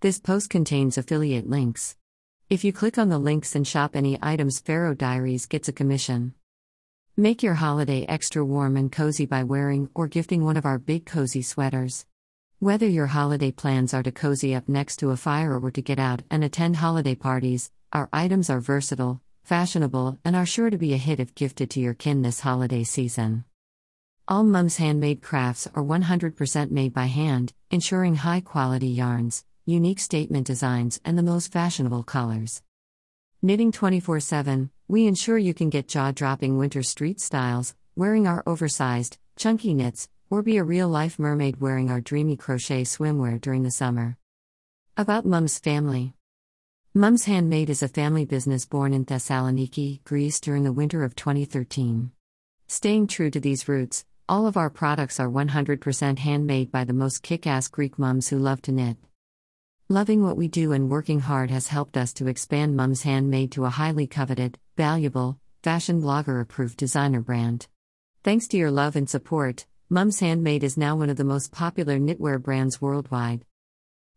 This post contains affiliate links. If you click on the links and shop any items, Pharaoh Diaries gets a commission. Make your holiday extra warm and cozy by wearing or gifting one of our big cozy sweaters. Whether your holiday plans are to cozy up next to a fire or to get out and attend holiday parties, our items are versatile, fashionable, and are sure to be a hit if gifted to your kin this holiday season. All Mum's handmade crafts are 100% made by hand, ensuring high quality yarns, unique statement designs, and the most fashionable colors. Knitting 24 7, we ensure you can get jaw dropping winter street styles, wearing our oversized, chunky knits, or be a real life mermaid wearing our dreamy crochet swimwear during the summer. About Mum's family. Mum's Handmade is a family business born in Thessaloniki, Greece during the winter of 2013. Staying true to these roots, all of our products are 100% handmade by the most kick ass Greek mums who love to knit. Loving what we do and working hard has helped us to expand Mum's Handmade to a highly coveted, valuable, fashion blogger approved designer brand. Thanks to your love and support, Mum's Handmade is now one of the most popular knitwear brands worldwide.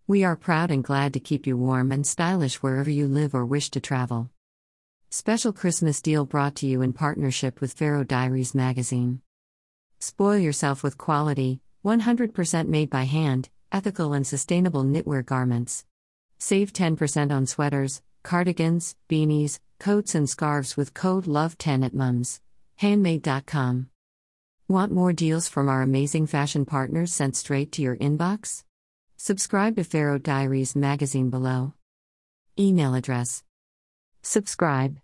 We are proud and glad to keep you warm and stylish wherever you live or wish to travel. Special Christmas deal brought to you in partnership with Pharaoh Diaries magazine. Spoil yourself with quality, 100% made by hand, ethical and sustainable knitwear garments. Save 10% on sweaters, cardigans, beanies, coats, and scarves with code LOVE10 at mums. Handmade.com. Want more deals from our amazing fashion partners sent straight to your inbox? Subscribe to Pharaoh Diaries magazine below. Email address. Subscribe.